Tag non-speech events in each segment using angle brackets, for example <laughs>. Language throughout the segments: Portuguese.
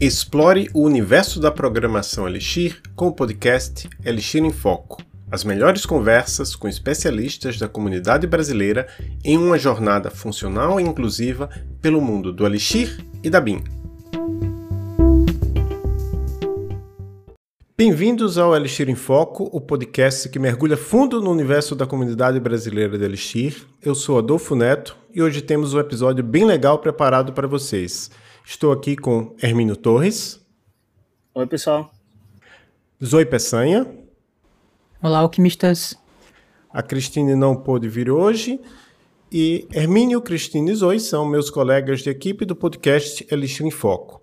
Explore o universo da programação Elixir com o podcast Elixir em Foco. As melhores conversas com especialistas da comunidade brasileira em uma jornada funcional e inclusiva pelo mundo do Elixir e da BIM. Bem-vindos ao Elixir em Foco, o podcast que mergulha fundo no universo da comunidade brasileira de Elixir. Eu sou Adolfo Neto e hoje temos um episódio bem legal preparado para vocês. Estou aqui com Hermínio Torres. Oi, pessoal. Zoe Peçanha. Olá, alquimistas. A Cristine não pôde vir hoje. E Hermínio, Cristine e Zoe são meus colegas de equipe do podcast Elixir em Foco.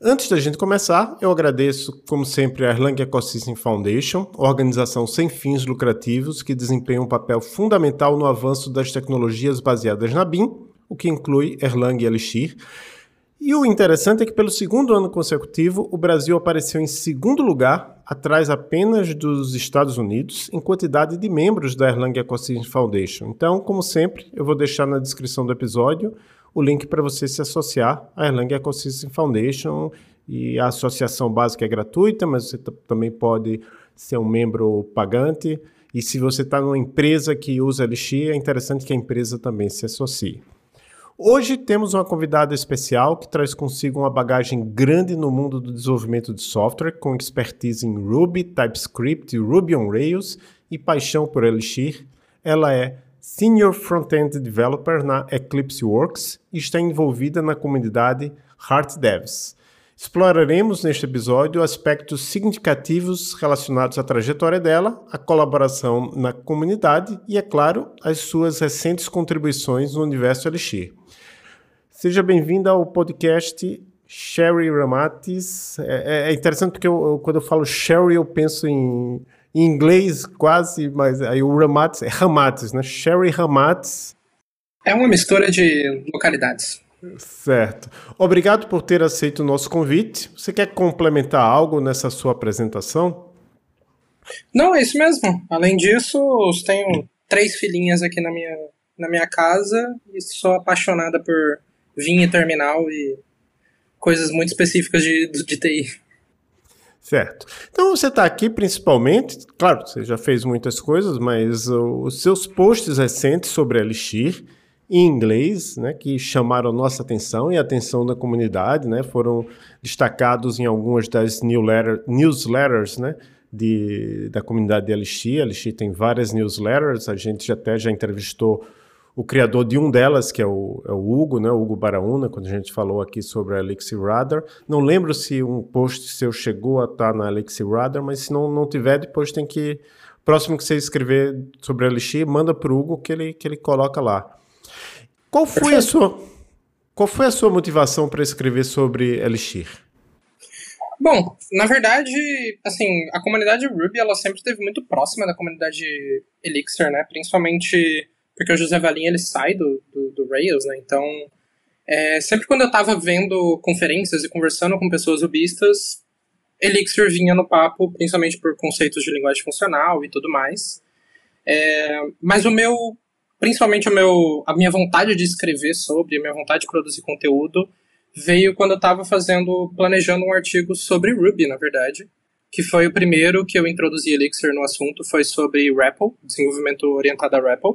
Antes da gente começar, eu agradeço, como sempre, a Erlang Ecosystem Foundation, organização sem fins lucrativos que desempenha um papel fundamental no avanço das tecnologias baseadas na BIM, o que inclui Erlang e Elixir, e o interessante é que, pelo segundo ano consecutivo, o Brasil apareceu em segundo lugar, atrás apenas dos Estados Unidos, em quantidade de membros da Erlang Ecosystem Foundation. Então, como sempre, eu vou deixar na descrição do episódio o link para você se associar à Erlang Ecosystem Foundation. E a associação básica é gratuita, mas você também pode ser um membro pagante. E se você está numa empresa que usa Elixir, é interessante que a empresa também se associe. Hoje temos uma convidada especial que traz consigo uma bagagem grande no mundo do desenvolvimento de software, com expertise em Ruby, TypeScript, Ruby on Rails e paixão por Elixir. Ela é Senior Front-End Developer na Eclipse Works e está envolvida na comunidade Heart Devs. Exploraremos neste episódio aspectos significativos relacionados à trajetória dela, a colaboração na comunidade e, é claro, as suas recentes contribuições no universo Elixir. Seja bem-vinda ao podcast Sherry Ramates. É, é, é interessante porque eu, eu, quando eu falo Sherry eu penso em, em, inglês quase, mas aí o Ramates é Ramates, né? Sherry Ramates. É uma mistura de localidades. Certo. Obrigado por ter aceito o nosso convite. Você quer complementar algo nessa sua apresentação? Não, é isso mesmo. Além disso, tenho três filhinhas aqui na minha, na minha casa e sou apaixonada por vinho e terminal e coisas muito específicas de, de TI. Certo. Então você está aqui principalmente, claro, você já fez muitas coisas, mas os seus posts recentes sobre Elixir em inglês, né, que chamaram nossa atenção e a atenção da comunidade, né, foram destacados em algumas das newsletter, newsletters, né, de, da comunidade de Elixir. Elixir tem várias newsletters, a gente até já entrevistou o criador de um delas, que é o, é o Hugo, né, o Hugo Baraúna, quando a gente falou aqui sobre a Elixir Radar. Não lembro se um post seu chegou a estar na Elixir Radar, mas se não, não tiver, depois tem que... Próximo que você escrever sobre a Elixir, manda para o Hugo que ele, que ele coloca lá. Qual foi a sua, qual foi a sua motivação para escrever sobre Elixir? Bom, na verdade, assim, a comunidade Ruby ela sempre esteve muito próxima da comunidade Elixir, né? Principalmente porque o José Valim ele sai do, do, do Rails, né? Então, é, sempre quando eu estava vendo conferências e conversando com pessoas rubistas, Elixir vinha no papo, principalmente por conceitos de linguagem funcional e tudo mais. É, mas o meu principalmente o meu, a minha vontade de escrever sobre, a minha vontade de produzir conteúdo, veio quando eu estava fazendo, planejando um artigo sobre Ruby, na verdade, que foi o primeiro que eu introduzi Elixir no assunto, foi sobre REPL, desenvolvimento orientado a REPL,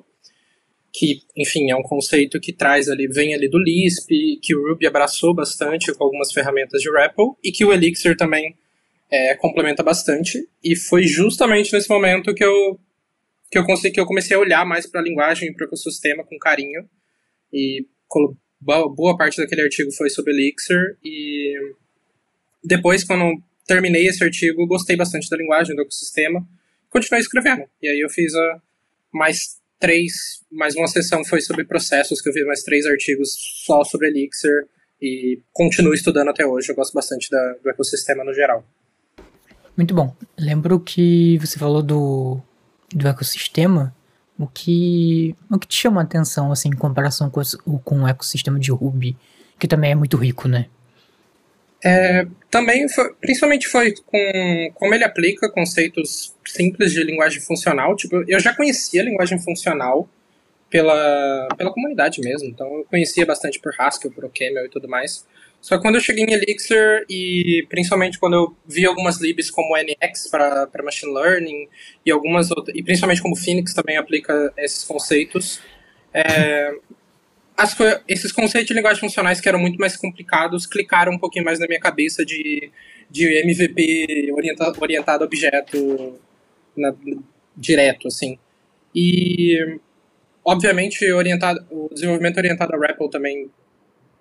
que, enfim, é um conceito que traz ali, vem ali do Lisp, que o Ruby abraçou bastante com algumas ferramentas de REPL, e que o Elixir também é, complementa bastante, e foi justamente nesse momento que eu que eu, consegui, que eu comecei a olhar mais para a linguagem e para o ecossistema com carinho. E boa parte daquele artigo foi sobre Elixir. E depois, quando terminei esse artigo, gostei bastante da linguagem, do ecossistema. Continuei escrevendo. E aí eu fiz a mais três, mais uma sessão foi sobre processos, que eu fiz mais três artigos só sobre Elixir. E continuo estudando até hoje. Eu gosto bastante da, do ecossistema no geral. Muito bom. Lembro que você falou do do ecossistema, o que, o que te chama a atenção, assim, em comparação com, com o ecossistema de Ruby, que também é muito rico, né? É, também, foi, principalmente foi com como ele aplica conceitos simples de linguagem funcional. Tipo, eu já conhecia a linguagem funcional, pela, pela comunidade mesmo. Então eu conhecia bastante por Haskell, por OCaml e tudo mais. Só que quando eu cheguei em Elixir, e principalmente quando eu vi algumas libs como NX para Machine Learning, e algumas outras, e principalmente como Phoenix também aplica esses conceitos, é, as, esses conceitos de linguagens funcionais que eram muito mais complicados clicaram um pouquinho mais na minha cabeça de, de MVP orienta, orientado a objeto na, direto, assim. E, obviamente, orientado, o desenvolvimento orientado a REPL também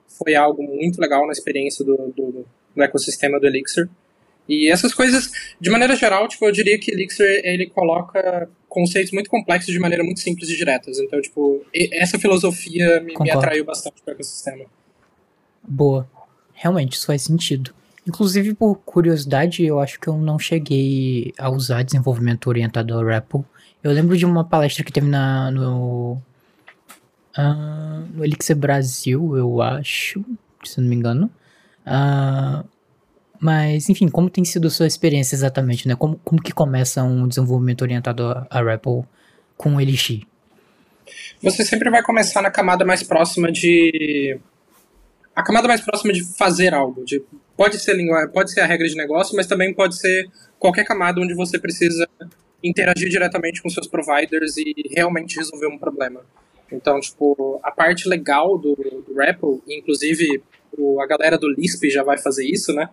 foi algo muito legal na experiência do, do, do ecossistema do Elixir. E essas coisas, de maneira geral, tipo, eu diria que Elixir ele coloca conceitos muito complexos de maneira muito simples e diretas. Então, tipo, essa filosofia me, me atraiu bastante para o ecossistema. Boa. Realmente, isso faz sentido. Inclusive, por curiosidade, eu acho que eu não cheguei a usar desenvolvimento orientado ao REPL. Eu lembro de uma palestra que teve na, no, uh, no Elixir Brasil, eu acho, se não me engano. Uh, mas, enfim, como tem sido sua experiência exatamente, né? Como, como que começa um desenvolvimento orientado a, a REPL com o Elixir? Você sempre vai começar na camada mais próxima de... A camada mais próxima de fazer algo. De, pode, ser linguagem, pode ser a regra de negócio, mas também pode ser qualquer camada onde você precisa interagir diretamente com seus providers e realmente resolver um problema. Então, tipo, a parte legal do, do REPL, inclusive a galera do Lisp já vai fazer isso, né?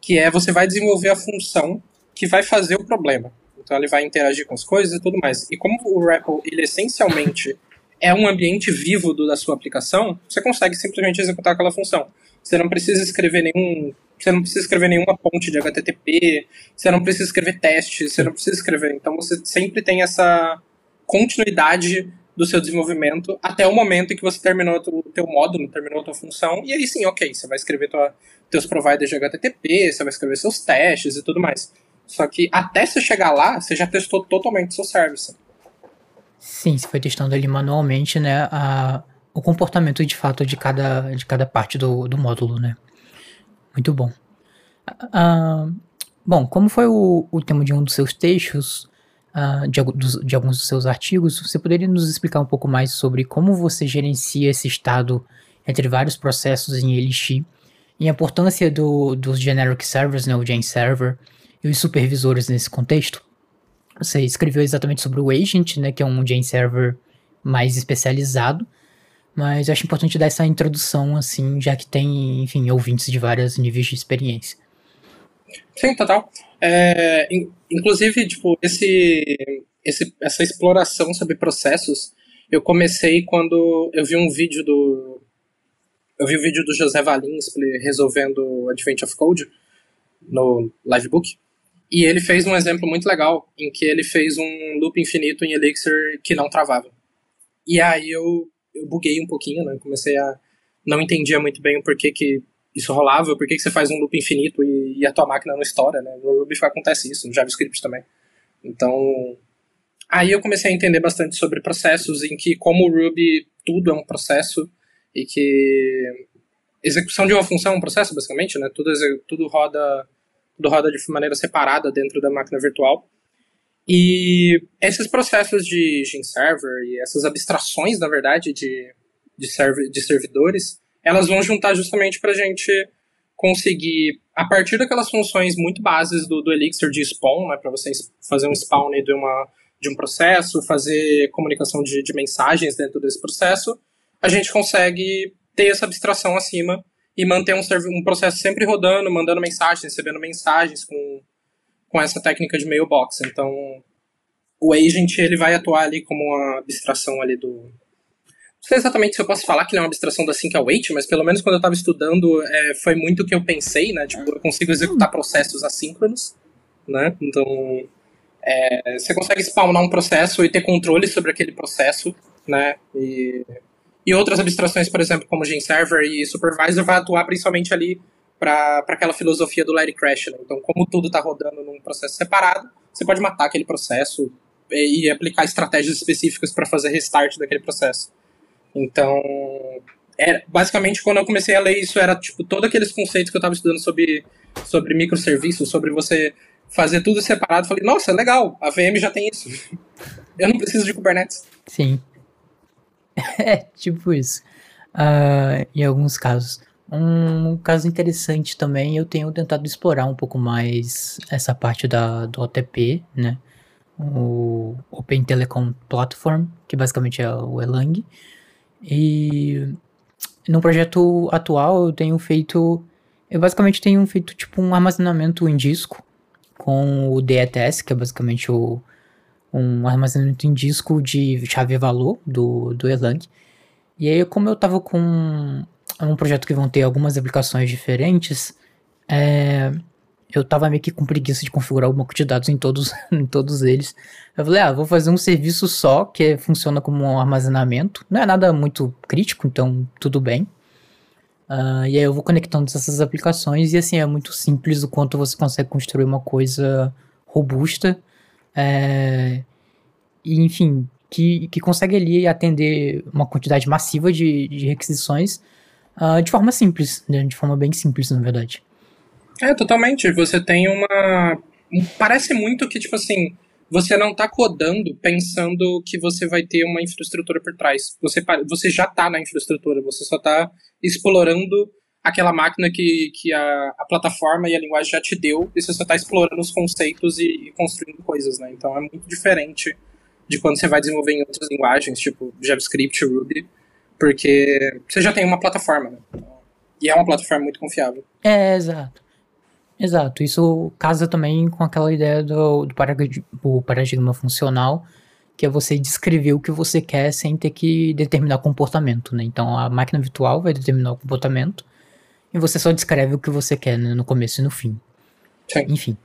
Que é você vai desenvolver a função que vai fazer o problema. Então ele vai interagir com as coisas e tudo mais. E como o REPL, ele essencialmente é um ambiente vivo do, da sua aplicação, você consegue simplesmente executar aquela função. Você não precisa escrever nenhum, você não precisa escrever nenhuma ponte de HTTP, você não precisa escrever testes, você não precisa escrever. Então você sempre tem essa continuidade do seu desenvolvimento até o momento em que você terminou o teu módulo, terminou a tua função, e aí sim, ok, você vai escrever tua, teus providers de HTTP, você vai escrever seus testes e tudo mais. Só que até você chegar lá, você já testou totalmente seu service. Sim, você foi testando ali manualmente, né, a, o comportamento de fato de cada, de cada parte do, do módulo, né. Muito bom. Uh, bom, como foi o, o tema de um dos seus textos, uh, de, de, alguns dos seus artigos, você poderia nos explicar um pouco mais sobre como você gerencia esse estado entre vários processos em Elixir e a importância do, dos generic servers, né, o Gen Server, e os supervisores nesse contexto? Você escreveu exatamente sobre o Agent, né, que é um Gen Server mais especializado, mas eu acho importante dar essa introdução, assim, já que tem, enfim, ouvintes de vários níveis de experiência. Sim, total. É, inclusive, tipo, esse, esse, essa exploração sobre processos, eu comecei quando eu vi um vídeo do. Eu vi o um vídeo do José Valim resolvendo Advent of Code no Livebook. E ele fez um exemplo muito legal, em que ele fez um loop infinito em Elixir que não travava. E aí eu, eu buguei um pouquinho, né? Comecei a. Não entendia muito bem o porquê que isso rolava, por que, que você faz um loop infinito e, e, a tua máquina não estoura, né? No Ruby acontece isso, no JavaScript também. Então, aí eu comecei a entender bastante sobre processos, em que como o Ruby tudo é um processo e que execução de uma função é um processo, basicamente, né? Tudo, tudo roda tudo roda de maneira separada dentro da máquina virtual. E esses processos de Gene Server e essas abstrações, na verdade, de, de, serv de servidores, elas vão juntar justamente para a gente conseguir, a partir daquelas funções muito bases do, do Elixir de spawn, né, para você fazer um spawn de, uma, de um processo, fazer comunicação de, de mensagens dentro desse processo, a gente consegue ter essa abstração acima e manter um, um processo sempre rodando, mandando mensagens, recebendo mensagens com, com essa técnica de mailbox. Então, o agent ele vai atuar ali como uma abstração ali do, sei exatamente se eu posso falar que ele é uma abstração da Sync Await, mas pelo menos quando eu estava estudando, é, foi muito o que eu pensei, né? Tipo, eu consigo executar processos assíncronos, né? Então, é, você consegue spawnar um processo e ter controle sobre aquele processo, né? E, e outras abstrações, por exemplo, como Gen Server e Supervisor, vai atuar principalmente ali para aquela filosofia do It Crash, né? Então, como tudo está rodando num processo separado, você pode matar aquele processo e, e aplicar estratégias específicas para fazer restart daquele processo. Então, é, basicamente, quando eu comecei a ler isso, era tipo todos aqueles conceitos que eu estava estudando sobre, sobre microserviços, sobre você fazer tudo separado. Falei, nossa, legal, a VM já tem isso. <laughs> eu não preciso de Kubernetes. Sim. <laughs> é, tipo isso. Uh, em alguns casos. Um caso interessante também, eu tenho tentado explorar um pouco mais essa parte da, do OTP, né? O Open Telecom Platform, que basicamente é o Elang. E no projeto atual eu tenho feito. Eu basicamente tenho feito tipo um armazenamento em disco com o DETS, que é basicamente o, um armazenamento em disco de chave-valor do, do Erlang. E aí, como eu tava com um projeto que vão ter algumas aplicações diferentes, é, eu tava meio que com preguiça de configurar o banco de dados em todos, <laughs> em todos eles. Eu falei, ah, vou fazer um serviço só que funciona como um armazenamento. Não é nada muito crítico, então tudo bem. Uh, e aí eu vou conectando essas aplicações e assim é muito simples o quanto você consegue construir uma coisa robusta. É, e enfim, que, que consegue ali atender uma quantidade massiva de, de requisições uh, de forma simples, né? de forma bem simples, na verdade. É, totalmente. Você tem uma. Parece muito que, tipo assim, você não está codando pensando que você vai ter uma infraestrutura por trás. Você, você já está na infraestrutura, você só está explorando aquela máquina que, que a, a plataforma e a linguagem já te deu, e você só está explorando os conceitos e, e, construindo coisas, né? Então é muito diferente de quando você vai desenvolver em outras linguagens, tipo JavaScript, Ruby, porque você já tem uma plataforma, né? E é uma plataforma muito confiável. É, exato. Exato, isso casa também com aquela ideia do, do paradigma, paradigma funcional, que é você descrever o que você quer sem ter que determinar comportamento, né? Então a máquina virtual vai determinar o comportamento e você só descreve o que você quer né? no começo e no fim. Sim. Enfim.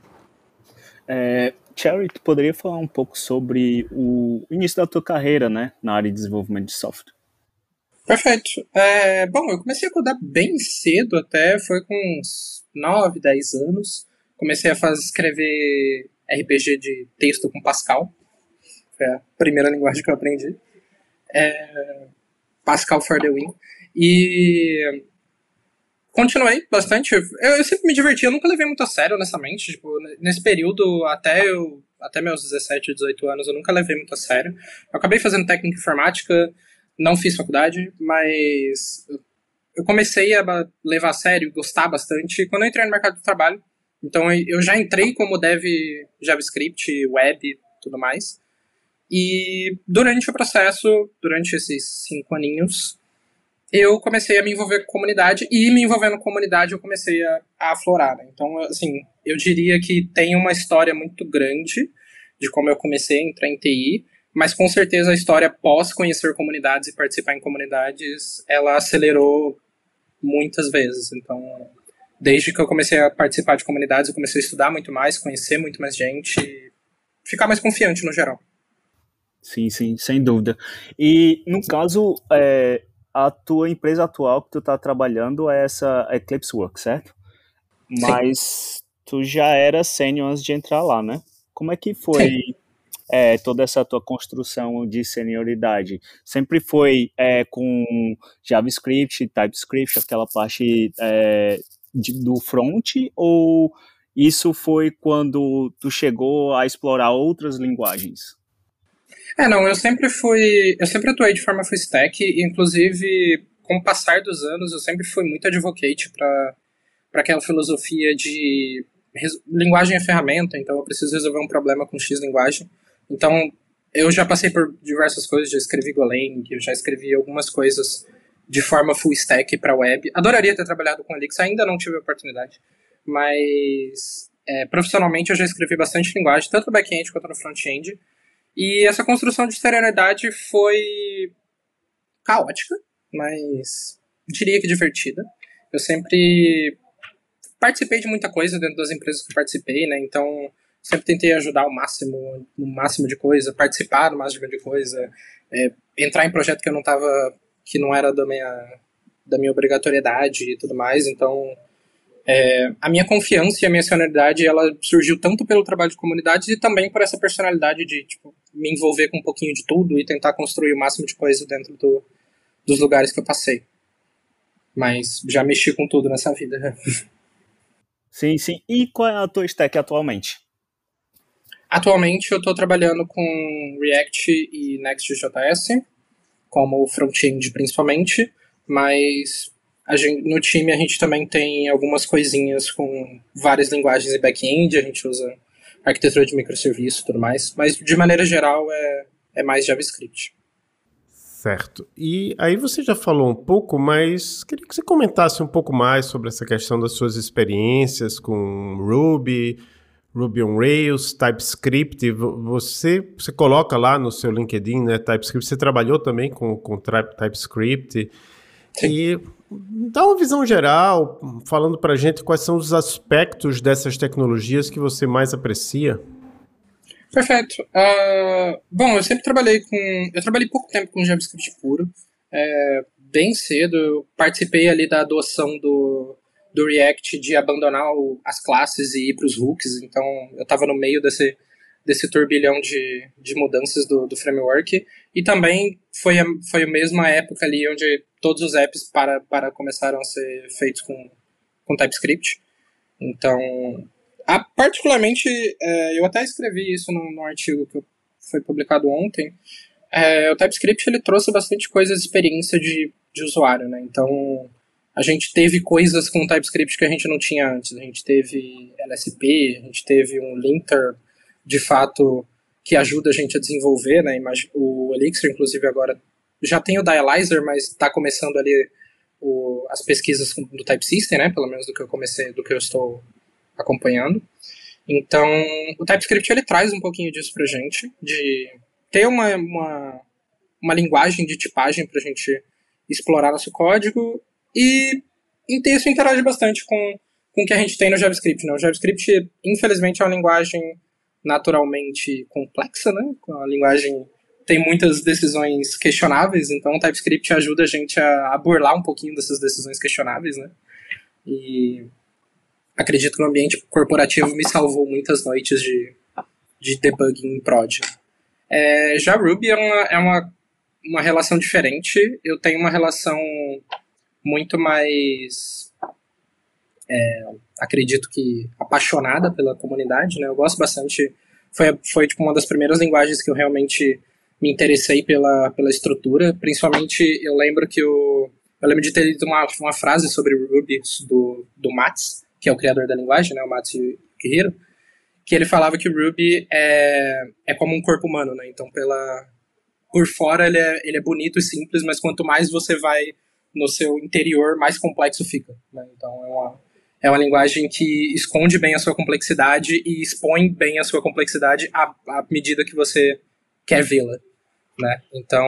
É, Cherry, tu poderia falar um pouco sobre o início da tua carreira, né, na área de desenvolvimento de software? Perfeito. É, bom, eu comecei a codar bem cedo até, foi com uns 9, 10 anos. Comecei a fazer, escrever RPG de texto com Pascal. Foi a primeira linguagem que eu aprendi. É, Pascal for the win. E continuei bastante. Eu, eu, sempre me diverti, eu nunca levei muito a sério, honestamente. Tipo, nesse período, até eu até meus 17, 18 anos, eu nunca levei muito a sério. Eu acabei fazendo técnica informática, não fiz faculdade, mas eu comecei a levar a sério, gostar bastante quando eu entrei no mercado de trabalho. Então eu já entrei como dev JavaScript, web, tudo mais. E durante o processo, durante esses cinco aninhos, eu comecei a me envolver com comunidade e me envolvendo com comunidade eu comecei a, a aflorar. Né? Então, assim, eu diria que tem uma história muito grande de como eu comecei a entrar em TI, mas com certeza a história pós conhecer comunidades e participar em comunidades, ela acelerou muitas vezes. Então, desde que eu comecei a participar de comunidades, eu comecei a estudar muito mais, conhecer muito mais gente, ficar mais confiante no geral. Sim, sim, sem dúvida. E no caso, é, a tua empresa atual que tu está trabalhando é essa Eclipse Work, certo? Mas sim. tu já era sênior antes de entrar lá, né? Como é que foi sim é, toda essa tua construção de senioridade? Sempre foi é, com JavaScript, TypeScript, aquela parte é, de, do front, ou isso foi quando tu chegou a explorar outras linguagens? É, não, eu sempre fui, eu sempre atuei de forma full stack, inclusive com o passar dos anos eu sempre fui muito advocate para para aquela filosofia de linguagem é ferramenta, então eu preciso resolver um problema com X linguagem. Então, eu já passei por diversas coisas, já escrevi Golang, eu já escrevi algumas coisas de forma full stack para web. Adoraria ter trabalhado com Elixir, ainda não tive a oportunidade, mas é, profissionalmente eu já escrevi bastante linguagem, tanto no back-end quanto no front-end. E essa construção de seriedade foi caótica, mas diria que divertida. Eu sempre participei de muita coisa dentro das empresas que participei, né? Então, sempre tentei ajudar o máximo, no máximo de coisa, participar do máximo de coisa, é, entrar em projeto que eu não tava, que não era da minha, da minha obrigatoriedade e tudo mais, então é, a minha confiança e a minha senioridade, ela surgiu tanto pelo trabalho de comunidade e também por essa personalidade de, tipo, me envolver com um pouquinho de tudo e tentar construir o máximo de coisa dentro do, dos lugares que eu passei. Mas já mexi com tudo nessa vida. <laughs> Sim, sim. E qual é a tua stack atualmente? Atualmente eu estou trabalhando com React e Next.js, como front-end principalmente, mas gente, no time a gente também tem algumas coisinhas com várias linguagens e back-end, a gente usa arquitetura de microserviço e tudo mais, mas de maneira geral é, é mais JavaScript. Certo. E aí você já falou um pouco, mas queria que você comentasse um pouco mais sobre essa questão das suas experiências com Ruby, Ruby on Rails, TypeScript. Você, você coloca lá no seu LinkedIn, né, TypeScript. Você trabalhou também com, com TypeScript. Sim. E dá uma visão geral, falando para a gente quais são os aspectos dessas tecnologias que você mais aprecia. Perfeito. Uh, bom, eu sempre trabalhei com. Eu trabalhei pouco tempo com JavaScript puro. É, bem cedo, eu participei ali da adoção do, do React de abandonar o, as classes e ir para os hooks, então eu estava no meio desse, desse turbilhão de, de mudanças do, do framework. E também foi a, foi a mesma época ali onde todos os apps para, para começaram a ser feitos com, com TypeScript. Então, a, particularmente, é, eu até escrevi isso no, no artigo que foi publicado ontem. É, o TypeScript ele trouxe bastante coisa de experiência de, de usuário, né? Então, a gente teve coisas com TypeScript que a gente não tinha antes. A gente teve LSP, a gente teve um linter, de fato, que ajuda a gente a desenvolver, né? O Elixir, inclusive, agora já tem o Dialyzer, mas está começando ali o, as pesquisas do Type System, né? Pelo menos do que eu comecei, do que eu estou acompanhando. Então, o TypeScript ele traz um pouquinho disso pra gente, de ter uma, uma, uma linguagem de tipagem pra gente explorar nosso código e, e isso interage bastante com, com o que a gente tem no JavaScript. Né? O JavaScript, infelizmente, é uma linguagem naturalmente complexa, né? A linguagem tem muitas decisões questionáveis, então o TypeScript ajuda a gente a, a burlar um pouquinho dessas decisões questionáveis, né? E acredito que o ambiente corporativo me salvou muitas noites de, de debugging em prod. É, já Ruby é, uma, é uma, uma relação diferente. Eu tenho uma relação muito mais. É, acredito que apaixonada pela comunidade, né? Eu gosto bastante. Foi, foi tipo, uma das primeiras linguagens que eu realmente me interessei pela, pela estrutura. Principalmente, eu lembro que eu, eu lembro de ter lido uma, uma frase sobre Ruby do, do Mats, que é o criador da linguagem, né, o Matsu Kihiro, que ele falava que Ruby é, é como um corpo humano, né? Então, pela por fora ele é, ele é bonito e simples, mas quanto mais você vai no seu interior, mais complexo fica. Né? Então, é uma, é uma linguagem que esconde bem a sua complexidade e expõe bem a sua complexidade à, à medida que você quer vê-la. Né? Então,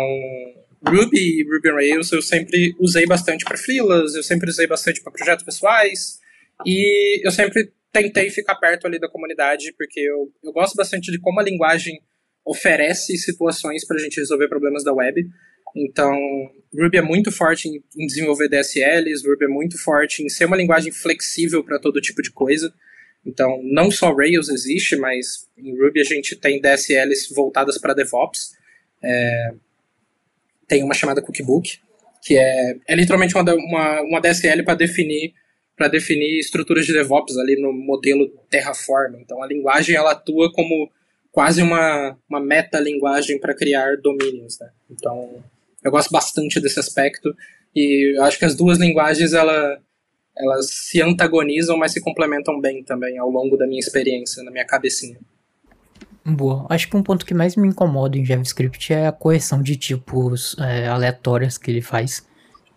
Ruby e Ruby on Rails eu sempre usei bastante para freelas, eu sempre usei bastante para projetos pessoais, e eu sempre tentei ficar perto ali da comunidade, porque eu, eu gosto bastante de como a linguagem oferece situações para a gente resolver problemas da web. Então, Ruby é muito forte em, desenvolver DSLs, Ruby é muito forte em ser uma linguagem flexível para todo tipo de coisa. Então, não só Rails existe, mas em Ruby a gente tem DSLs voltadas para DevOps. É, tem uma chamada Cookbook, que é, é literalmente uma, uma, uma DSL para definir para definir estruturas de DevOps ali no modelo Terraform. Então a linguagem ela atua como quase uma, uma meta-linguagem para criar domínios. Né? Então eu gosto bastante desse aspecto e acho que as duas linguagens ela, elas se antagonizam, mas se complementam bem também ao longo da minha experiência, na minha cabecinha. Boa. Acho que um ponto que mais me incomoda em JavaScript é a correção de tipos é, aleatórias que ele faz.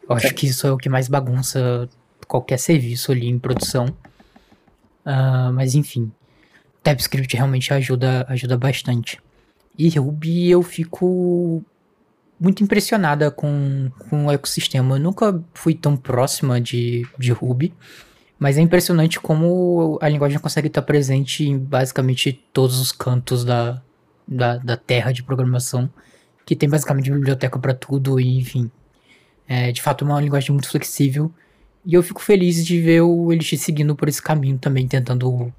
Eu acho é. que isso é o que mais bagunça qualquer serviço ali em produção. Uh, mas enfim, TypeScript realmente ajuda, ajuda bastante. E Ruby eu fico muito impressionada com, com o ecossistema. Eu nunca fui tão próxima de, de Ruby, mas é impressionante como a linguagem consegue estar presente em basicamente todos os cantos da, da, da terra de programação, que tem basicamente biblioteca para tudo, e enfim. É de fato uma linguagem muito flexível e eu fico feliz de ver o Elixir seguindo por esse caminho também, tentando.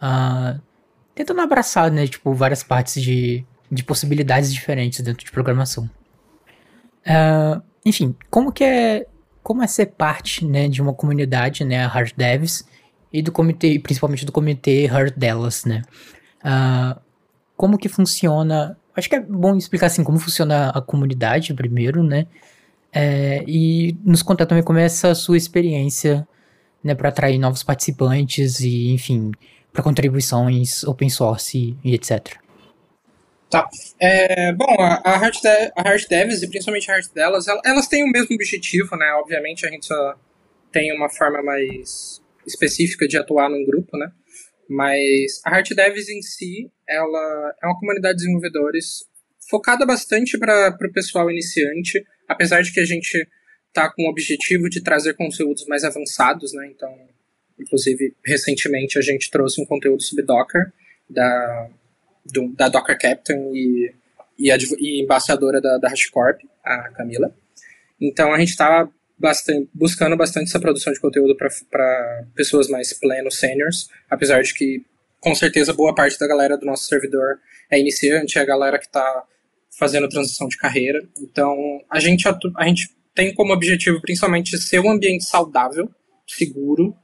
Uh, tentando abraçar, né? Tipo, várias partes de, de possibilidades diferentes dentro de programação. Uh, enfim, como que é. Como é ser parte né, de uma comunidade, né, a Hard Devs, e do comitê, principalmente do comitê Hard Dallas, né? Uh, como que funciona acho que é bom explicar assim como funciona a comunidade primeiro, né? É, e nos contar também como é essa sua experiência, né, para atrair novos participantes e, enfim, para contribuições open source e etc. Tá. É, bom, a, a, Heart de, Devs, e principalmente a Heart delas, elas têm o mesmo objetivo, né? Obviamente a gente só tem uma forma mais específica de atuar num grupo, né? Mas a Heart Devs em si, ela é uma comunidade de desenvolvedores focada bastante para o pessoal iniciante, apesar de que a gente tá com o objetivo de trazer conteúdos mais avançados, né? Então, inclusive, recentemente a gente trouxe um conteúdo sobre Docker, da, do, da Docker Captain e, e, e embaixadora da, da a Camila. Então, a gente está bastante, buscando bastante essa produção de conteúdo para pessoas mais plenos, seniors, apesar de que, com certeza, boa parte da galera do nosso servidor é iniciante, é a galera que está fazendo transição de carreira. Então, a gente, a gente tem como objetivo principalmente ser um ambiente saudável, seguro.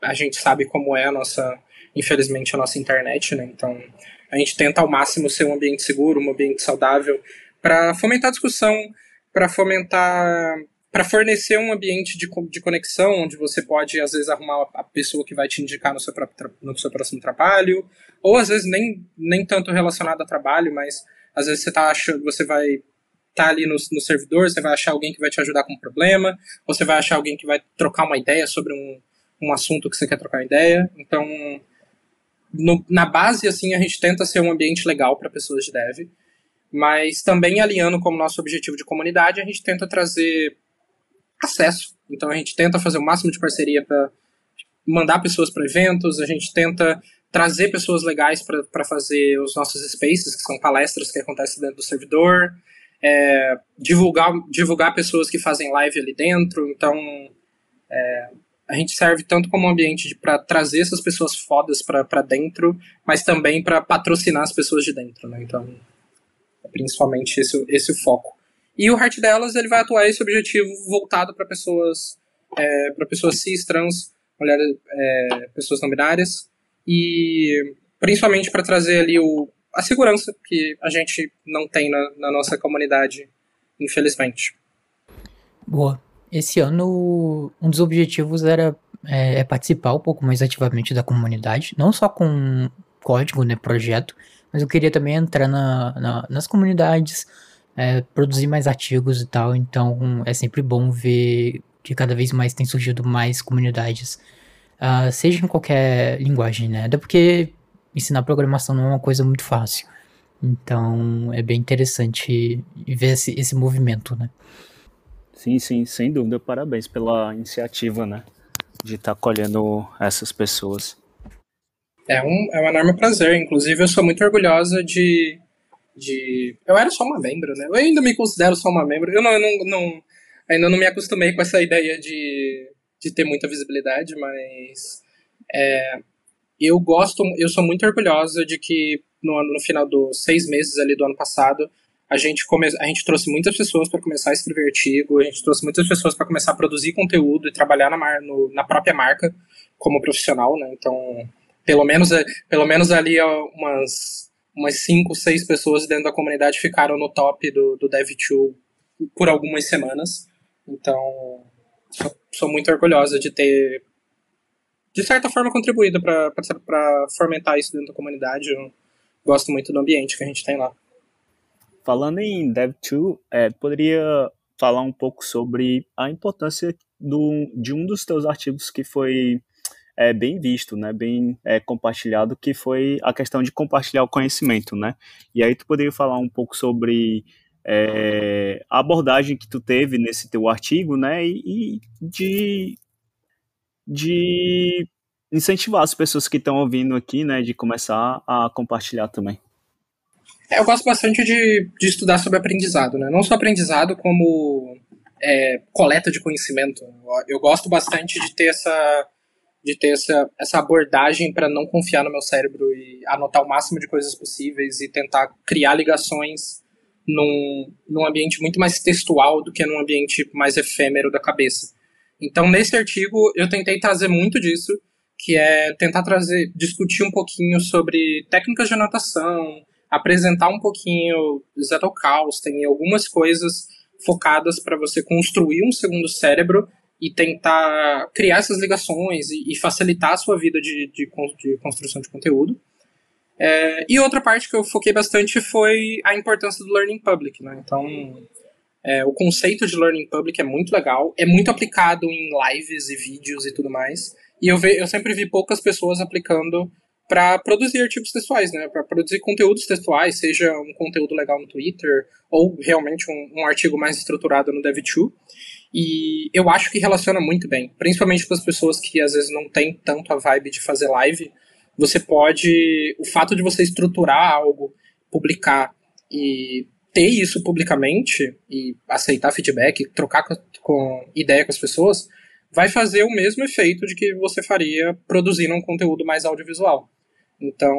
A gente sabe como é a nossa, infelizmente, a nossa internet, né? Então, a gente tenta ao máximo ser um ambiente seguro, um ambiente saudável, para fomentar discussão, para fomentar, para fornecer um ambiente de, de conexão, onde você pode, às vezes, arrumar a pessoa que vai te indicar no seu, próprio, no seu próximo trabalho, ou às vezes nem, nem tanto relacionado a trabalho, mas às vezes você tá achando, você vai tá ali no, no servidor, você vai achar alguém que vai te ajudar com um problema, ou você vai achar alguém que vai trocar uma ideia sobre um, um assunto que você quer trocar ideia. Então, no, na base, assim, a gente tenta ser um ambiente legal para pessoas de dev, mas também alinhando como nosso objetivo de comunidade, a gente tenta trazer acesso. Então, a gente tenta fazer o máximo de parceria para mandar pessoas para eventos, a gente tenta trazer pessoas legais para fazer os nossos spaces, que são palestras que acontecem dentro do servidor, é, divulgar, divulgar pessoas que fazem live ali dentro. Então, é, a gente serve tanto como um ambiente para trazer essas pessoas fodas para dentro, mas também para patrocinar as pessoas de dentro. Né? Então, é principalmente esse, esse o foco. E o Heart delas ele vai atuar esse objetivo voltado para pessoas é, para pessoas cis, trans, mulheres, é, pessoas não binárias e principalmente para trazer ali o, a segurança que a gente não tem na, na nossa comunidade, infelizmente. Boa. Esse ano, um dos objetivos era é, é, participar um pouco mais ativamente da comunidade, não só com código, né, projeto, mas eu queria também entrar na, na, nas comunidades, é, produzir mais artigos e tal, então é sempre bom ver que cada vez mais tem surgido mais comunidades, uh, seja em qualquer linguagem, né, até porque ensinar programação não é uma coisa muito fácil. Então é bem interessante ver esse, esse movimento, né? Sim, sim, sem dúvida. Parabéns pela iniciativa, né? De estar tá colhendo essas pessoas. É um, é um enorme prazer. Inclusive, eu sou muito orgulhosa de, de. Eu era só uma membro, né? Eu ainda me considero só uma membro. Eu não, eu não, não ainda não me acostumei com essa ideia de, de ter muita visibilidade, mas é, eu gosto, eu sou muito orgulhosa de que no, no final dos seis meses ali do ano passado, a gente, come, a gente trouxe muitas pessoas para começar a escrever artigo, a gente trouxe muitas pessoas para começar a produzir conteúdo e trabalhar na, mar, no, na própria marca como profissional, né? Então, pelo menos, pelo menos ali umas, umas cinco, seis pessoas dentro da comunidade ficaram no top do, do Dev2 por algumas semanas. Então, sou, sou muito orgulhosa de ter de certa forma, contribuído para fomentar isso dentro da comunidade. Eu gosto muito do ambiente que a gente tem lá. Falando em Dev2, é, poderia falar um pouco sobre a importância do, de um dos teus artigos que foi é, bem visto, né, bem é, compartilhado, que foi a questão de compartilhar o conhecimento, né? E aí tu poderia falar um pouco sobre é, a abordagem que tu teve nesse teu artigo, né, e, e de de incentivar as pessoas que estão ouvindo aqui, né, de começar a compartilhar também. Eu gosto bastante de, de estudar sobre aprendizado, né? Não só aprendizado, como é, coleta de conhecimento. Eu gosto bastante de ter essa, de ter essa, essa abordagem para não confiar no meu cérebro e anotar o máximo de coisas possíveis e tentar criar ligações num, num ambiente muito mais textual do que num ambiente mais efêmero da cabeça. Então, nesse artigo, eu tentei trazer muito disso, que é tentar trazer, discutir um pouquinho sobre técnicas de anotação, apresentar um pouquinho Zettelkaus, tem algumas coisas focadas para você construir um segundo cérebro e tentar criar essas ligações e, e facilitar a sua vida de, de, de construção de conteúdo. É, e outra parte que eu foquei bastante foi a importância do learning public, né? Então, é, o conceito de learning public é muito legal, é muito aplicado em lives e vídeos e tudo mais. E eu, ve, eu sempre vi poucas pessoas aplicando para produzir artigos textuais, né? Para produzir conteúdos textuais, seja um conteúdo legal no Twitter ou realmente um, um artigo mais estruturado no Dev2. E eu acho que relaciona muito bem, principalmente com as pessoas que às vezes não têm tanto a vibe de fazer live. Você pode. O fato de você estruturar algo, publicar e ter isso publicamente e aceitar feedback, trocar com, com ideia com as pessoas, vai fazer o mesmo efeito de que você faria produzindo um conteúdo mais audiovisual. Então,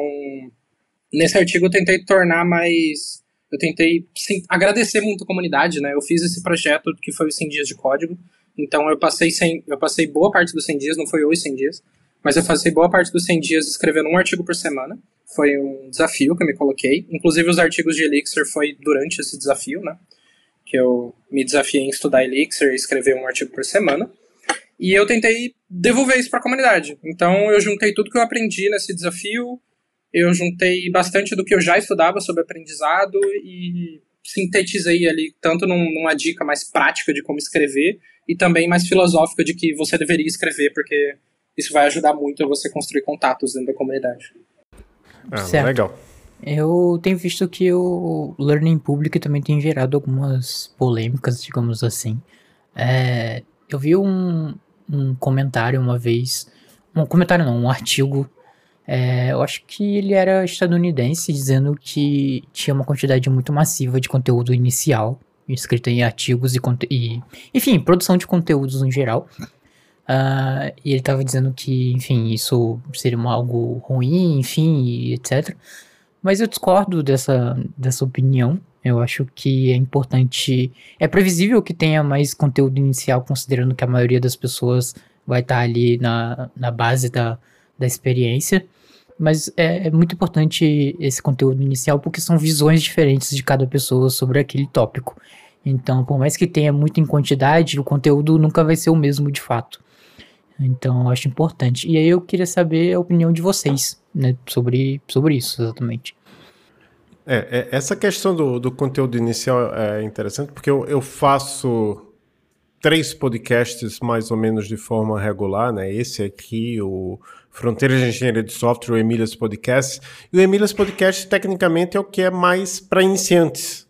nesse artigo eu tentei tornar mais. Eu tentei sim, agradecer muito a comunidade, né? Eu fiz esse projeto que foi os 100 dias de código. Então eu passei, 100, eu passei boa parte dos 100 dias, não foi os 100 dias, mas eu passei boa parte dos 100 dias escrevendo um artigo por semana. Foi um desafio que eu me coloquei. Inclusive os artigos de Elixir foi durante esse desafio, né? Que eu me desafiei em estudar Elixir e escrever um artigo por semana. E eu tentei devolver isso para a comunidade. Então eu juntei tudo que eu aprendi nesse desafio, eu juntei bastante do que eu já estudava sobre aprendizado e sintetizei ali tanto num, numa dica mais prática de como escrever e também mais filosófica de que você deveria escrever porque isso vai ajudar muito a você construir contatos dentro da comunidade. Ah, certo. legal. Eu tenho visto que o Learning Public também tem gerado algumas polêmicas, digamos assim. É, eu vi um, um comentário uma vez, um comentário não, um artigo, é, eu acho que ele era estadunidense, dizendo que tinha uma quantidade muito massiva de conteúdo inicial, escrito em artigos e, e enfim, produção de conteúdos no geral. Uh, e ele estava dizendo que, enfim, isso seria uma, algo ruim, enfim, etc. Mas eu discordo dessa, dessa opinião. Eu acho que é importante. É previsível que tenha mais conteúdo inicial, considerando que a maioria das pessoas vai estar ali na, na base da, da experiência. Mas é, é, muito importante esse conteúdo inicial porque são visões diferentes de cada pessoa sobre aquele tópico. Então, por mais que tenha muito em quantidade, o conteúdo nunca vai ser o mesmo de fato. Então, eu acho importante. E aí eu queria saber a opinião de vocês, né, sobre, sobre isso, exatamente. É, é, essa questão do, do conteúdo inicial é interessante porque eu, eu faço três podcasts mais ou menos de forma regular, né? Esse aqui, o Fronteiras de Engenharia de Software, o Emílias Podcast. E o Emílias Podcast, tecnicamente, é o que é mais para iniciantes.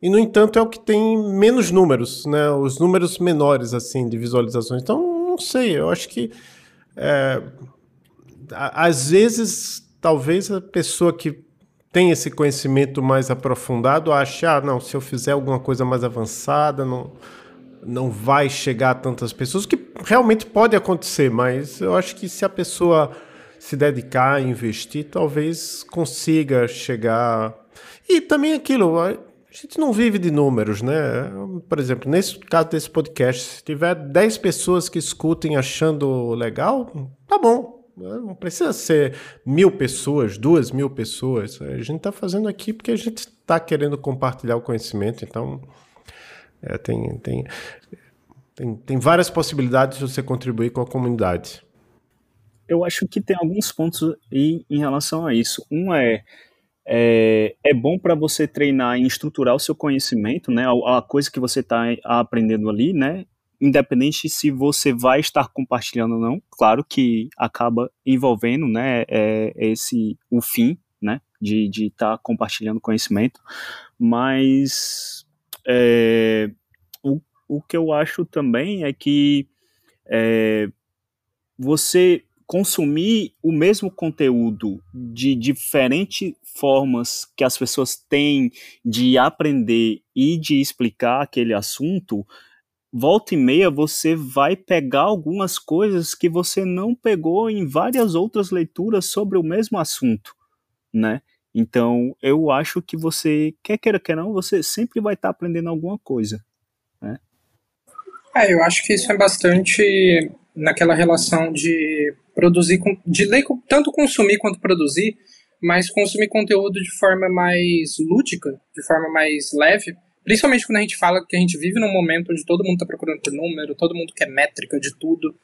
E, no entanto, é o que tem menos números, né? Os números menores, assim, de visualizações. Então, não sei, eu acho que... É, às vezes, talvez a pessoa que tem esse conhecimento mais aprofundado ache, ah, não, se eu fizer alguma coisa mais avançada, não, não vai chegar a tantas pessoas, que realmente pode acontecer, mas eu acho que se a pessoa se dedicar, investir, talvez consiga chegar. E também aquilo, a gente não vive de números, né? Por exemplo, nesse caso desse podcast, se tiver 10 pessoas que escutem achando legal, tá bom, não precisa ser mil pessoas, duas mil pessoas. A gente está fazendo aqui porque a gente está querendo compartilhar o conhecimento. Então, é, tem, tem, tem, tem várias possibilidades de você contribuir com a comunidade. Eu acho que tem alguns pontos em, em relação a isso. Um é é, é bom para você treinar e estruturar o seu conhecimento, né? A, a coisa que você está aprendendo ali, né? Independente se você vai estar compartilhando ou não, claro que acaba envolvendo, né, é, esse, o fim, né, de estar tá compartilhando conhecimento, mas é, o, o que eu acho também é que é, você consumir o mesmo conteúdo de diferentes formas que as pessoas têm de aprender e de explicar aquele assunto, volta e meia você vai pegar algumas coisas que você não pegou em várias outras leituras sobre o mesmo assunto, né? Então, eu acho que você, quer queira, quer não, você sempre vai estar tá aprendendo alguma coisa, né? É, eu acho que isso é bastante naquela relação de produzir, de ler, tanto consumir quanto produzir, mas consumir conteúdo de forma mais lúdica, de forma mais leve, principalmente quando a gente fala que a gente vive num momento onde todo mundo está procurando por número, todo mundo quer métrica de tudo,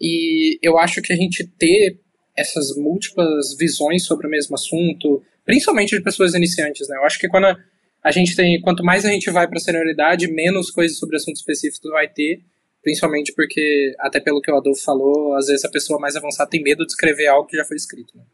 e eu acho que a gente ter essas múltiplas visões sobre o mesmo assunto, principalmente de pessoas iniciantes, né? Eu acho que quando a, a gente tem, quanto mais a gente vai para senioridade, menos coisas sobre assuntos específicos vai ter, principalmente porque, até pelo que o Adolfo falou, às vezes a pessoa mais avançada tem medo de escrever algo que já foi escrito. Né?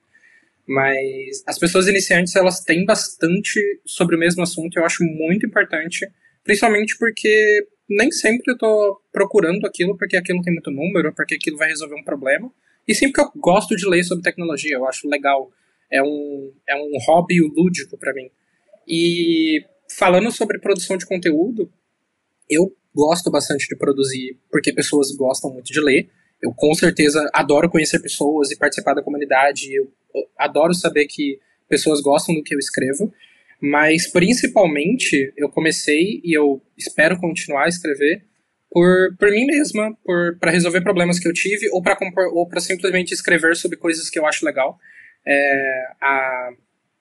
Mas as pessoas iniciantes, elas têm bastante sobre o mesmo assunto, eu acho muito importante, principalmente porque nem sempre eu tô procurando aquilo porque aquilo tem muito número, porque aquilo vai resolver um problema, e sempre que eu gosto de ler sobre tecnologia, eu acho legal. É um, é um hobby lúdico para mim. E falando sobre produção de conteúdo, eu gosto bastante de produzir porque pessoas gostam muito de ler. Eu com certeza adoro conhecer pessoas e participar da comunidade. Eu, adoro saber que pessoas gostam do que eu escrevo. Mas principalmente eu comecei e eu espero continuar a escrever por, por mim mesma, para resolver problemas que eu tive ou para ou para simplesmente escrever sobre coisas que eu acho legal. É, a,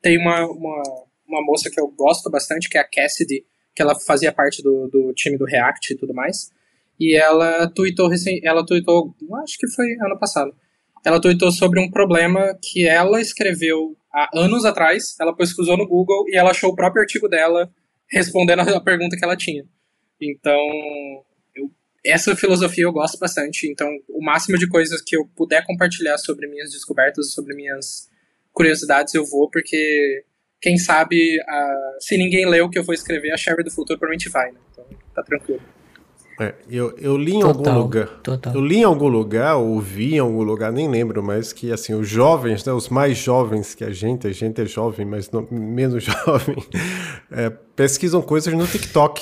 tem uma, uma, uma moça que eu gosto bastante, que é a Cassidy, que ela fazia parte do, do time do React e tudo mais. E ela tweetou, ela tweetou, acho que foi ano passado. Ela tweetou sobre um problema que ela escreveu há anos atrás. Ela pesquisou no Google e ela achou o próprio artigo dela respondendo a pergunta que ela tinha. Então, essa filosofia eu gosto bastante, então o máximo de coisas que eu puder compartilhar sobre minhas descobertas, sobre minhas curiosidades, eu vou, porque quem sabe, uh, se ninguém lê o que eu vou escrever, a Sherry do futuro provavelmente vai, né? Então tá tranquilo. É, eu, eu li em total, algum lugar. Total. Eu li em algum lugar, ou vi em algum lugar, nem lembro, mas que assim, os jovens, né, os mais jovens que a gente, a gente é jovem, mas não, menos <laughs> jovem, é, pesquisam coisas no TikTok.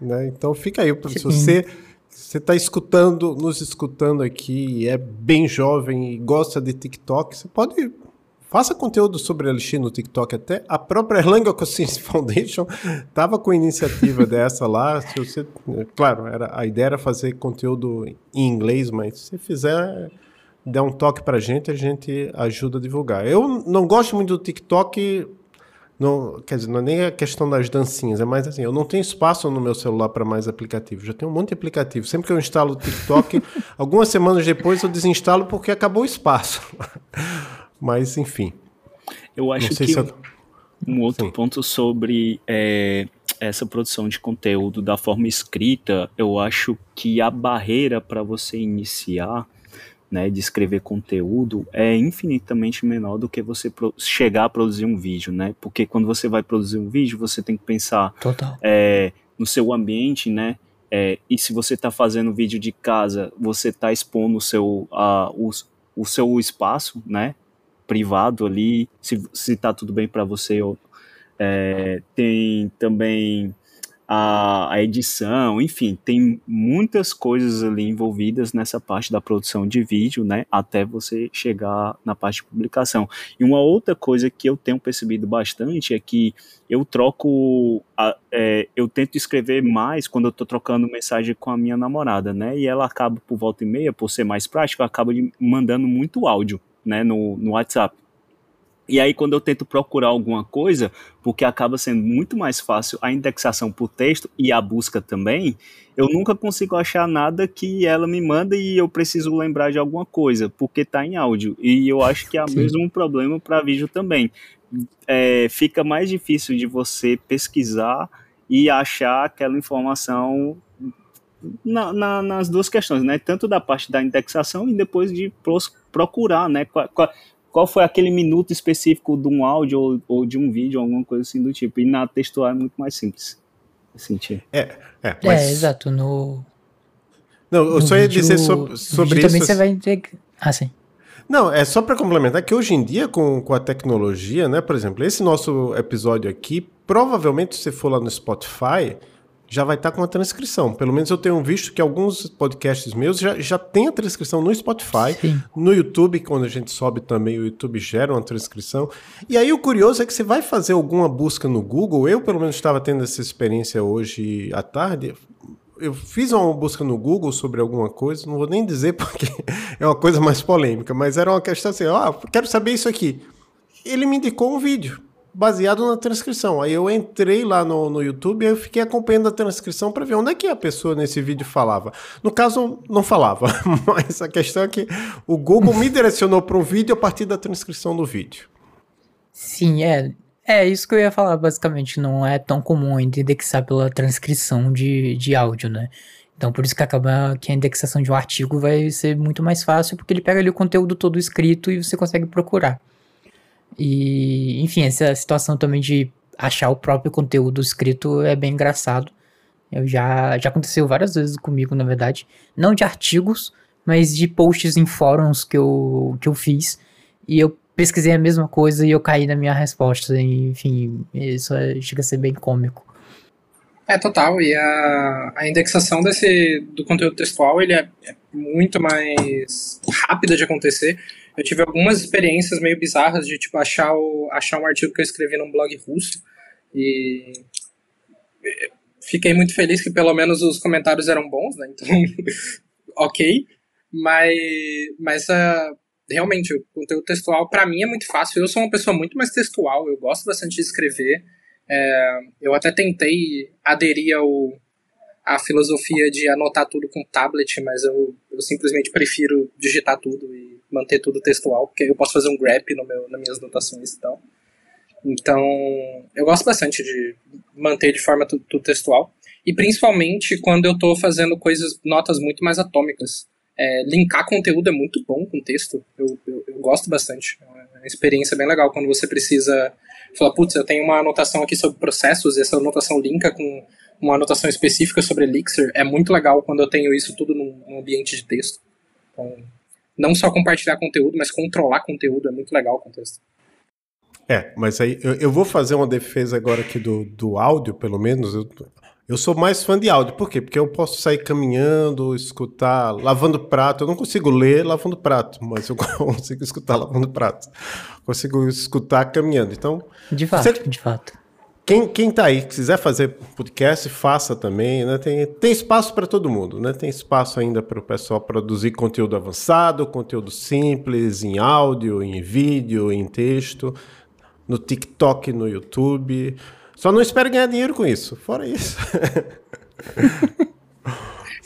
Né? Então fica aí, se você você está escutando, nos escutando aqui, é bem jovem e gosta de TikTok, você pode faça conteúdo sobre Elixir no TikTok até. A própria Erlang Conscience <laughs> Foundation estava com iniciativa dessa lá. Se você, claro, era, a ideia era fazer conteúdo em inglês, mas se fizer, der um toque para a gente, a gente ajuda a divulgar. Eu não gosto muito do TikTok não, quer dizer, não é nem a questão das dancinhas, é mais assim, eu não tenho espaço no meu celular para mais aplicativos. Já tenho um monte de aplicativo. Sempre que eu instalo o TikTok, <laughs> algumas semanas depois eu desinstalo porque acabou o espaço. Mas, enfim. Eu acho que eu... um outro Sim. ponto sobre é, essa produção de conteúdo da forma escrita, eu acho que a barreira para você iniciar né, de escrever conteúdo é infinitamente menor do que você chegar a produzir um vídeo, né? Porque quando você vai produzir um vídeo, você tem que pensar é, no seu ambiente, né? É, e se você está fazendo vídeo de casa, você está expondo o seu, a, o, o seu espaço, né? Privado ali, se, se tá tudo bem para você. É, tem também a, a, edição, enfim, tem muitas coisas ali envolvidas nessa parte da produção de vídeo, né, até você chegar na parte de publicação. E uma outra coisa que eu tenho percebido bastante é que eu troco, a, é, eu tento escrever mais quando eu estou trocando mensagem com a minha namorada, né, e ela acaba por volta e meia, por ser mais prática, acaba mandando muito áudio, né, no, no WhatsApp. E aí, quando eu tento procurar alguma coisa, porque acaba sendo muito mais fácil a indexação por texto e a busca também, eu nunca consigo achar nada que ela me manda e eu preciso lembrar de alguma coisa, porque está em áudio. E eu acho que é o mesmo problema para vídeo também. É, fica mais difícil de você pesquisar e achar aquela informação na, na, nas duas questões, né? Tanto da parte da indexação e depois de procurar, né? Qual, qual, qual foi aquele minuto específico de um áudio ou, ou, de um vídeo, alguma coisa assim do tipo. E na textual é muito mais simples. Sentir. É, é, é, mas... é, exato. No. Não, eu no só ia vídeo, dizer sobre, sobre isso. Também você vai ter. Ah, sim. Não, é só para complementar que hoje em dia, com, com a tecnologia, né? Por exemplo, esse nosso episódio aqui, provavelmente se você for lá no Spotify, já vai estar tá com a transcrição. Pelo menos eu tenho visto que alguns podcasts meus já, já tem a transcrição no Spotify, Sim. no YouTube, quando a gente sobe também, o YouTube gera uma transcrição. E aí o curioso é que você vai fazer alguma busca no Google, eu pelo menos estava tendo essa experiência hoje à tarde, eu fiz uma busca no Google sobre alguma coisa, não vou nem dizer porque <laughs> é uma coisa mais polêmica, mas era uma questão assim, ó, oh, quero saber isso aqui. ele me indicou um vídeo baseado na transcrição. Aí eu entrei lá no, no YouTube e eu fiquei acompanhando a transcrição para ver onde é que a pessoa nesse vídeo falava. No caso, não falava, <laughs> mas a questão é que o Google me direcionou para um vídeo a partir da transcrição do vídeo. Sim, é. É isso que eu ia falar, basicamente. Não é tão comum ainda indexar pela transcrição de, de áudio, né? Então, por isso que acaba que a indexação de um artigo vai ser muito mais fácil, porque ele pega ali o conteúdo todo escrito e você consegue procurar. E, enfim, essa situação também de achar o próprio conteúdo escrito é bem engraçado. Eu já, já aconteceu várias vezes comigo, na verdade. Não de artigos, mas de posts em fóruns que eu, que eu fiz. E eu pesquisei a mesma coisa e eu caí na minha resposta. Enfim, isso é, chega a ser bem cômico. É, total. E a, a indexação desse, do conteúdo textual ele é, é muito mais rápida de acontecer. Eu tive algumas experiências meio bizarras de tipo achar, o, achar um artigo que eu escrevi num blog russo e fiquei muito feliz que pelo menos os comentários eram bons, né? Então, <laughs> ok. Mas, mas uh, realmente, o conteúdo textual para mim é muito fácil. Eu sou uma pessoa muito mais textual, eu gosto bastante de escrever. É, eu até tentei aderir ao, à filosofia de anotar tudo com tablet, mas eu, eu simplesmente prefiro digitar tudo e manter tudo textual, porque eu posso fazer um grep no meu, nas minhas anotações e tal. Então, eu gosto bastante de manter de forma tudo, tudo textual. E principalmente quando eu estou fazendo coisas, notas muito mais atômicas. É, linkar conteúdo é muito bom com texto. Eu, eu, eu, gosto bastante. É uma experiência bem legal quando você precisa falar, putz, eu tenho uma anotação aqui sobre processos, e essa anotação linka com uma anotação específica sobre Elixir. É muito legal quando eu tenho isso tudo num, num ambiente de texto. Então, não só compartilhar conteúdo, mas controlar conteúdo é muito legal o contexto. É, mas aí eu, eu, vou fazer uma defesa agora aqui do, do áudio, pelo menos. Eu, eu sou mais fã de áudio, por quê? Porque eu posso sair caminhando, escutar, lavando prato. Eu não consigo ler lavando prato, mas eu <laughs> consigo escutar lavando prato. Consigo escutar caminhando. Então. De fato, você, de fato. Quem, quem tá aí, quiser fazer podcast, faça também, né? Tem, tem espaço para todo mundo, né? Tem espaço ainda para o pessoal produzir conteúdo avançado, conteúdo simples, em áudio, em vídeo, em texto, no TikTok, no YouTube. Só não espere ganhar dinheiro com isso. Fora isso. <laughs>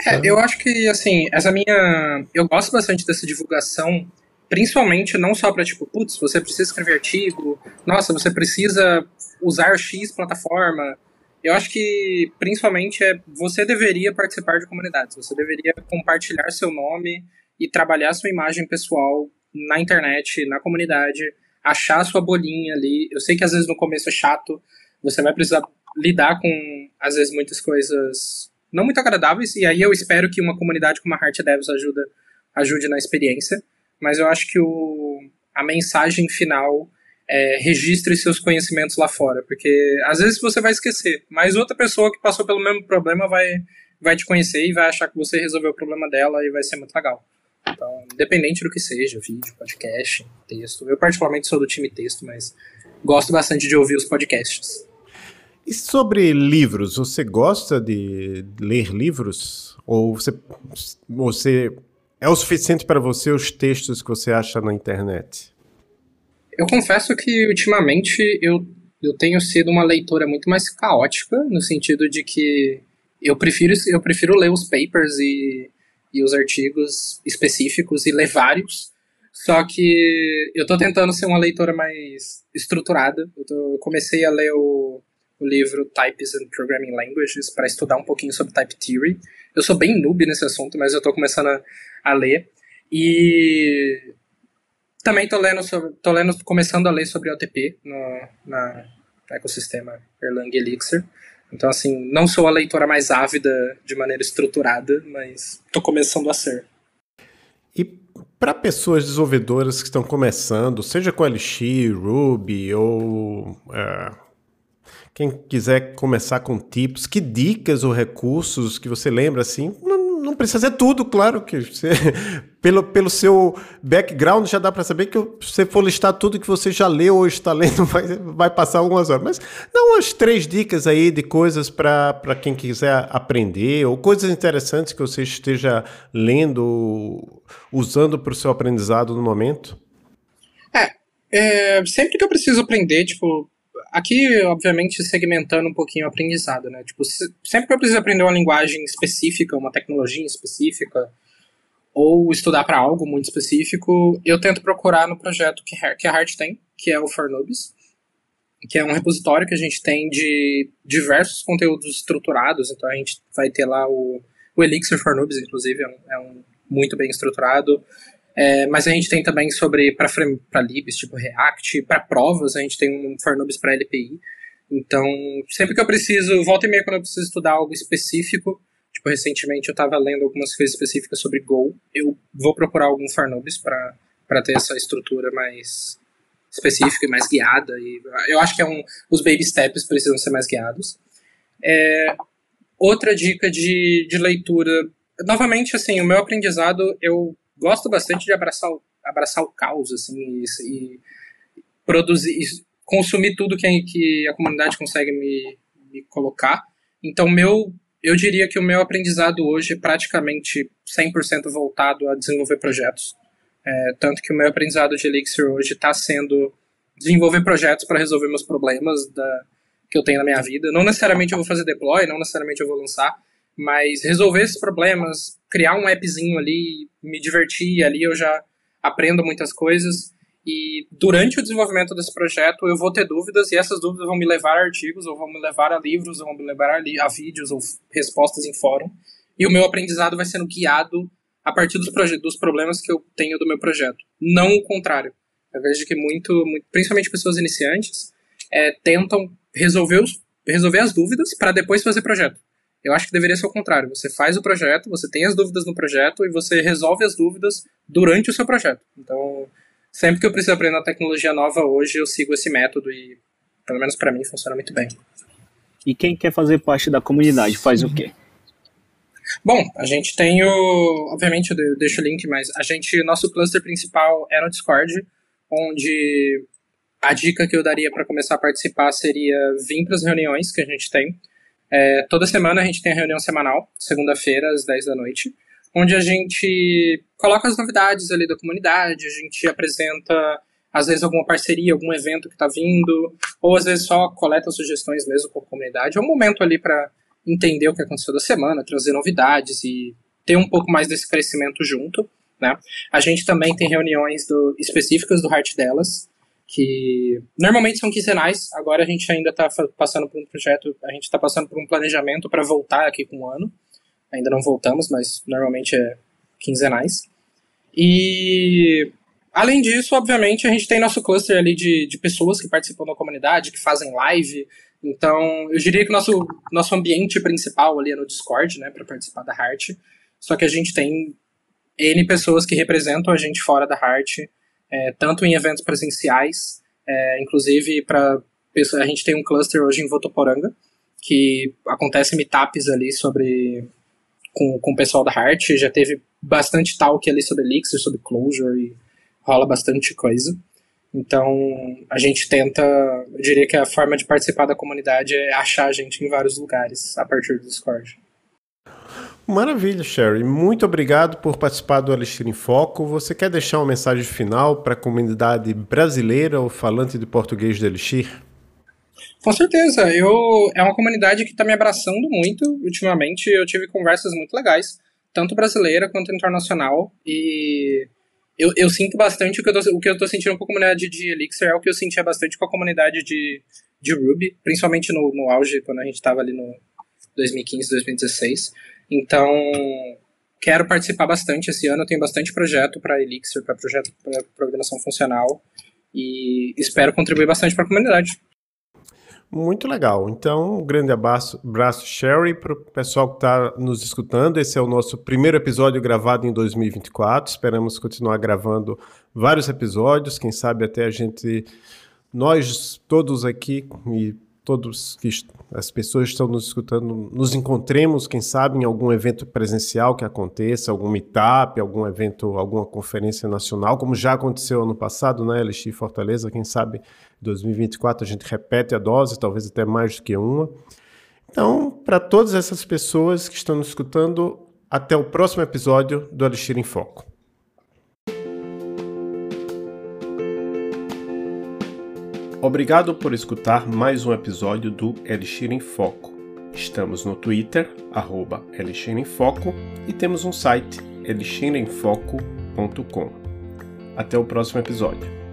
é, eu acho que, assim, essa minha. Eu gosto bastante dessa divulgação principalmente não só para tipo, putz, você precisa escrever artigo, nossa, você precisa usar X plataforma. Eu acho que principalmente é você deveria participar de comunidades, você deveria compartilhar seu nome e trabalhar sua imagem pessoal na internet, na comunidade, achar sua bolinha ali. Eu sei que às vezes no começo é chato, você vai precisar lidar com às vezes muitas coisas não muito agradáveis e aí eu espero que uma comunidade como a Heart Devs ajuda ajude na experiência, mas eu acho que o, a mensagem final é, registre seus conhecimentos lá fora, porque às vezes você vai esquecer, mas outra pessoa que passou pelo mesmo problema vai, vai te conhecer e vai achar que você resolveu o problema dela e vai ser muito legal. Então, independente do que seja, vídeo, podcast, texto. Eu particularmente sou do time texto, mas gosto bastante de ouvir os podcasts. E sobre livros, você gosta de ler livros? Ou você, você é o suficiente para você os textos que você acha na internet? Eu confesso que ultimamente eu, eu tenho sido uma leitora muito mais caótica, no sentido de que eu prefiro, eu prefiro ler os papers e, e os artigos específicos e ler vários. Só que eu tô tentando ser uma leitora mais estruturada. Eu, tô, eu comecei a ler o, o livro Types and Programming Languages para estudar um pouquinho sobre Type Theory. Eu sou bem noob nesse assunto, mas eu tô começando a, a ler. E também tô lendo, sobre, tô lendo, começando a ler sobre OTP no na, ecossistema Erlang Elixir. Então, assim, não sou a leitora mais ávida de maneira estruturada, mas tô começando a ser. E para pessoas desenvolvedoras que estão começando, seja com LX, Ruby ou é, quem quiser começar com tips, que dicas ou recursos que você lembra assim? Não, não precisa ser tudo, claro que você, <laughs> pelo, pelo seu background já dá para saber que se você for listar tudo que você já leu ou está lendo, <laughs> vai, vai passar algumas horas. Mas dá umas três dicas aí de coisas para quem quiser aprender ou coisas interessantes que você esteja lendo, usando para o seu aprendizado no momento. É, É, sempre que eu preciso aprender, tipo, aqui, obviamente, segmentando um pouquinho o aprendizado, né? Tipo, sempre que eu preciso aprender uma linguagem específica, uma tecnologia específica, ou estudar para algo muito específico, eu tento procurar no projeto que, que a Heart tem, que é o Fornubis, que é um repositório que a gente tem de diversos conteúdos estruturados, então a gente vai ter lá o, o Elixir Fornubis, inclusive, é um, é um muito bem estruturado, é, mas a gente tem também sobre para libs, tipo React, para provas, a gente tem um Fornubis para LPI. Então, sempre que eu preciso, volta e meia quando eu preciso estudar algo específico, tipo, recentemente eu estava lendo algumas coisas específicas sobre Go, eu vou procurar algum Fornubis para ter essa estrutura mais específica e mais guiada. E eu acho que é um, os baby steps precisam ser mais guiados. É, outra dica de, de leitura, novamente, assim, o meu aprendizado, eu gosto bastante de abraçar o, abraçar o caos, assim, e, e produzir, e consumir tudo que que a comunidade consegue me, me colocar. Então, meu, eu diria que o meu aprendizado hoje é praticamente 100% voltado a desenvolver projetos. É, tanto que o meu aprendizado de Elixir hoje está sendo desenvolver projetos para resolver meus problemas da, que eu tenho na minha vida. Não necessariamente eu vou fazer deploy, não necessariamente eu vou lançar, mas resolver esses problemas, criar um appzinho ali, me divertir, ali eu já aprendo muitas coisas. E durante o desenvolvimento desse projeto eu vou ter dúvidas e essas dúvidas vão me levar a artigos, ou vão me levar a livros, ou vão me levar a, a vídeos ou respostas em fórum. E o meu aprendizado vai sendo guiado a partir dos, dos problemas que eu tenho do meu projeto. Não o contrário. Eu vejo que muito, muito principalmente pessoas iniciantes, é, tentam resolver, os, resolver as dúvidas para depois fazer projeto. Eu acho que deveria ser o contrário. Você faz o projeto, você tem as dúvidas no projeto e você resolve as dúvidas durante o seu projeto. Então, sempre que eu preciso aprender uma tecnologia nova hoje, eu sigo esse método e, pelo menos para mim, funciona muito bem. E quem quer fazer parte da comunidade faz o quê? Bom, a gente tem o. Obviamente eu deixo o link, mas a gente. Nosso cluster principal é no Discord, onde a dica que eu daria para começar a participar seria vir para as reuniões que a gente tem. É, toda semana a gente tem a reunião semanal, segunda-feira, às 10 da noite, onde a gente coloca as novidades ali da comunidade, a gente apresenta, às vezes, alguma parceria, algum evento que está vindo, ou às vezes só coleta sugestões mesmo com a comunidade. É um momento ali para entender o que aconteceu da semana, trazer novidades e ter um pouco mais desse crescimento junto. Né? A gente também tem reuniões do, específicas do Heart delas, que normalmente são quinzenais, agora a gente ainda está passando por um projeto, a gente está passando por um planejamento para voltar aqui com um ano. Ainda não voltamos, mas normalmente é quinzenais. E além disso, obviamente, a gente tem nosso cluster ali de, de pessoas que participam da comunidade, que fazem live, então, eu diria que o nosso, nosso ambiente principal ali é no Discord, né, para participar da Heart. Só que a gente tem N pessoas que representam a gente fora da Heart, é, tanto em eventos presenciais, é, inclusive para a gente tem um cluster hoje em Votoporanga, que acontece meetups ali sobre com, com o pessoal da Heart, já teve bastante talk ali sobre Elixir, sobre Closure, e rola bastante coisa. Então, a gente tenta, eu diria que a forma de participar da comunidade é achar a gente em vários lugares a partir do Discord. Maravilha, Sherry. Muito obrigado por participar do Elixir em Foco. Você quer deixar uma mensagem final para a comunidade brasileira ou falante de português do Elixir? Com certeza. Eu, é uma comunidade que está me abraçando muito ultimamente. Eu tive conversas muito legais, tanto brasileira quanto internacional. E eu, eu sinto bastante o que eu, tô, o que eu tô sentindo com a comunidade de Elixir é o que eu sentia bastante com a comunidade de, de Ruby, principalmente no, no auge, quando a gente estava ali no 2015, 2016. Então, quero participar bastante esse ano. Eu tenho bastante projeto para Elixir, para projeto para programação funcional e espero contribuir bastante para a comunidade. Muito legal. Então, um grande abraço, abraço Sherry, para o pessoal que está nos escutando. Esse é o nosso primeiro episódio gravado em 2024. Esperamos continuar gravando vários episódios. Quem sabe até a gente, nós todos aqui e todos que as pessoas que estão nos escutando, nos encontremos, quem sabe, em algum evento presencial que aconteça, algum meetup, algum evento, alguma conferência nacional, como já aconteceu ano passado, né, Elixir Fortaleza, quem sabe 2024 a gente repete a dose, talvez até mais do que uma. Então, para todas essas pessoas que estão nos escutando, até o próximo episódio do Elixir em Foco. Obrigado por escutar mais um episódio do Elixir em Foco. Estamos no Twitter, arroba Elixir em Foco, e temos um site, elixiremfoco.com. Até o próximo episódio.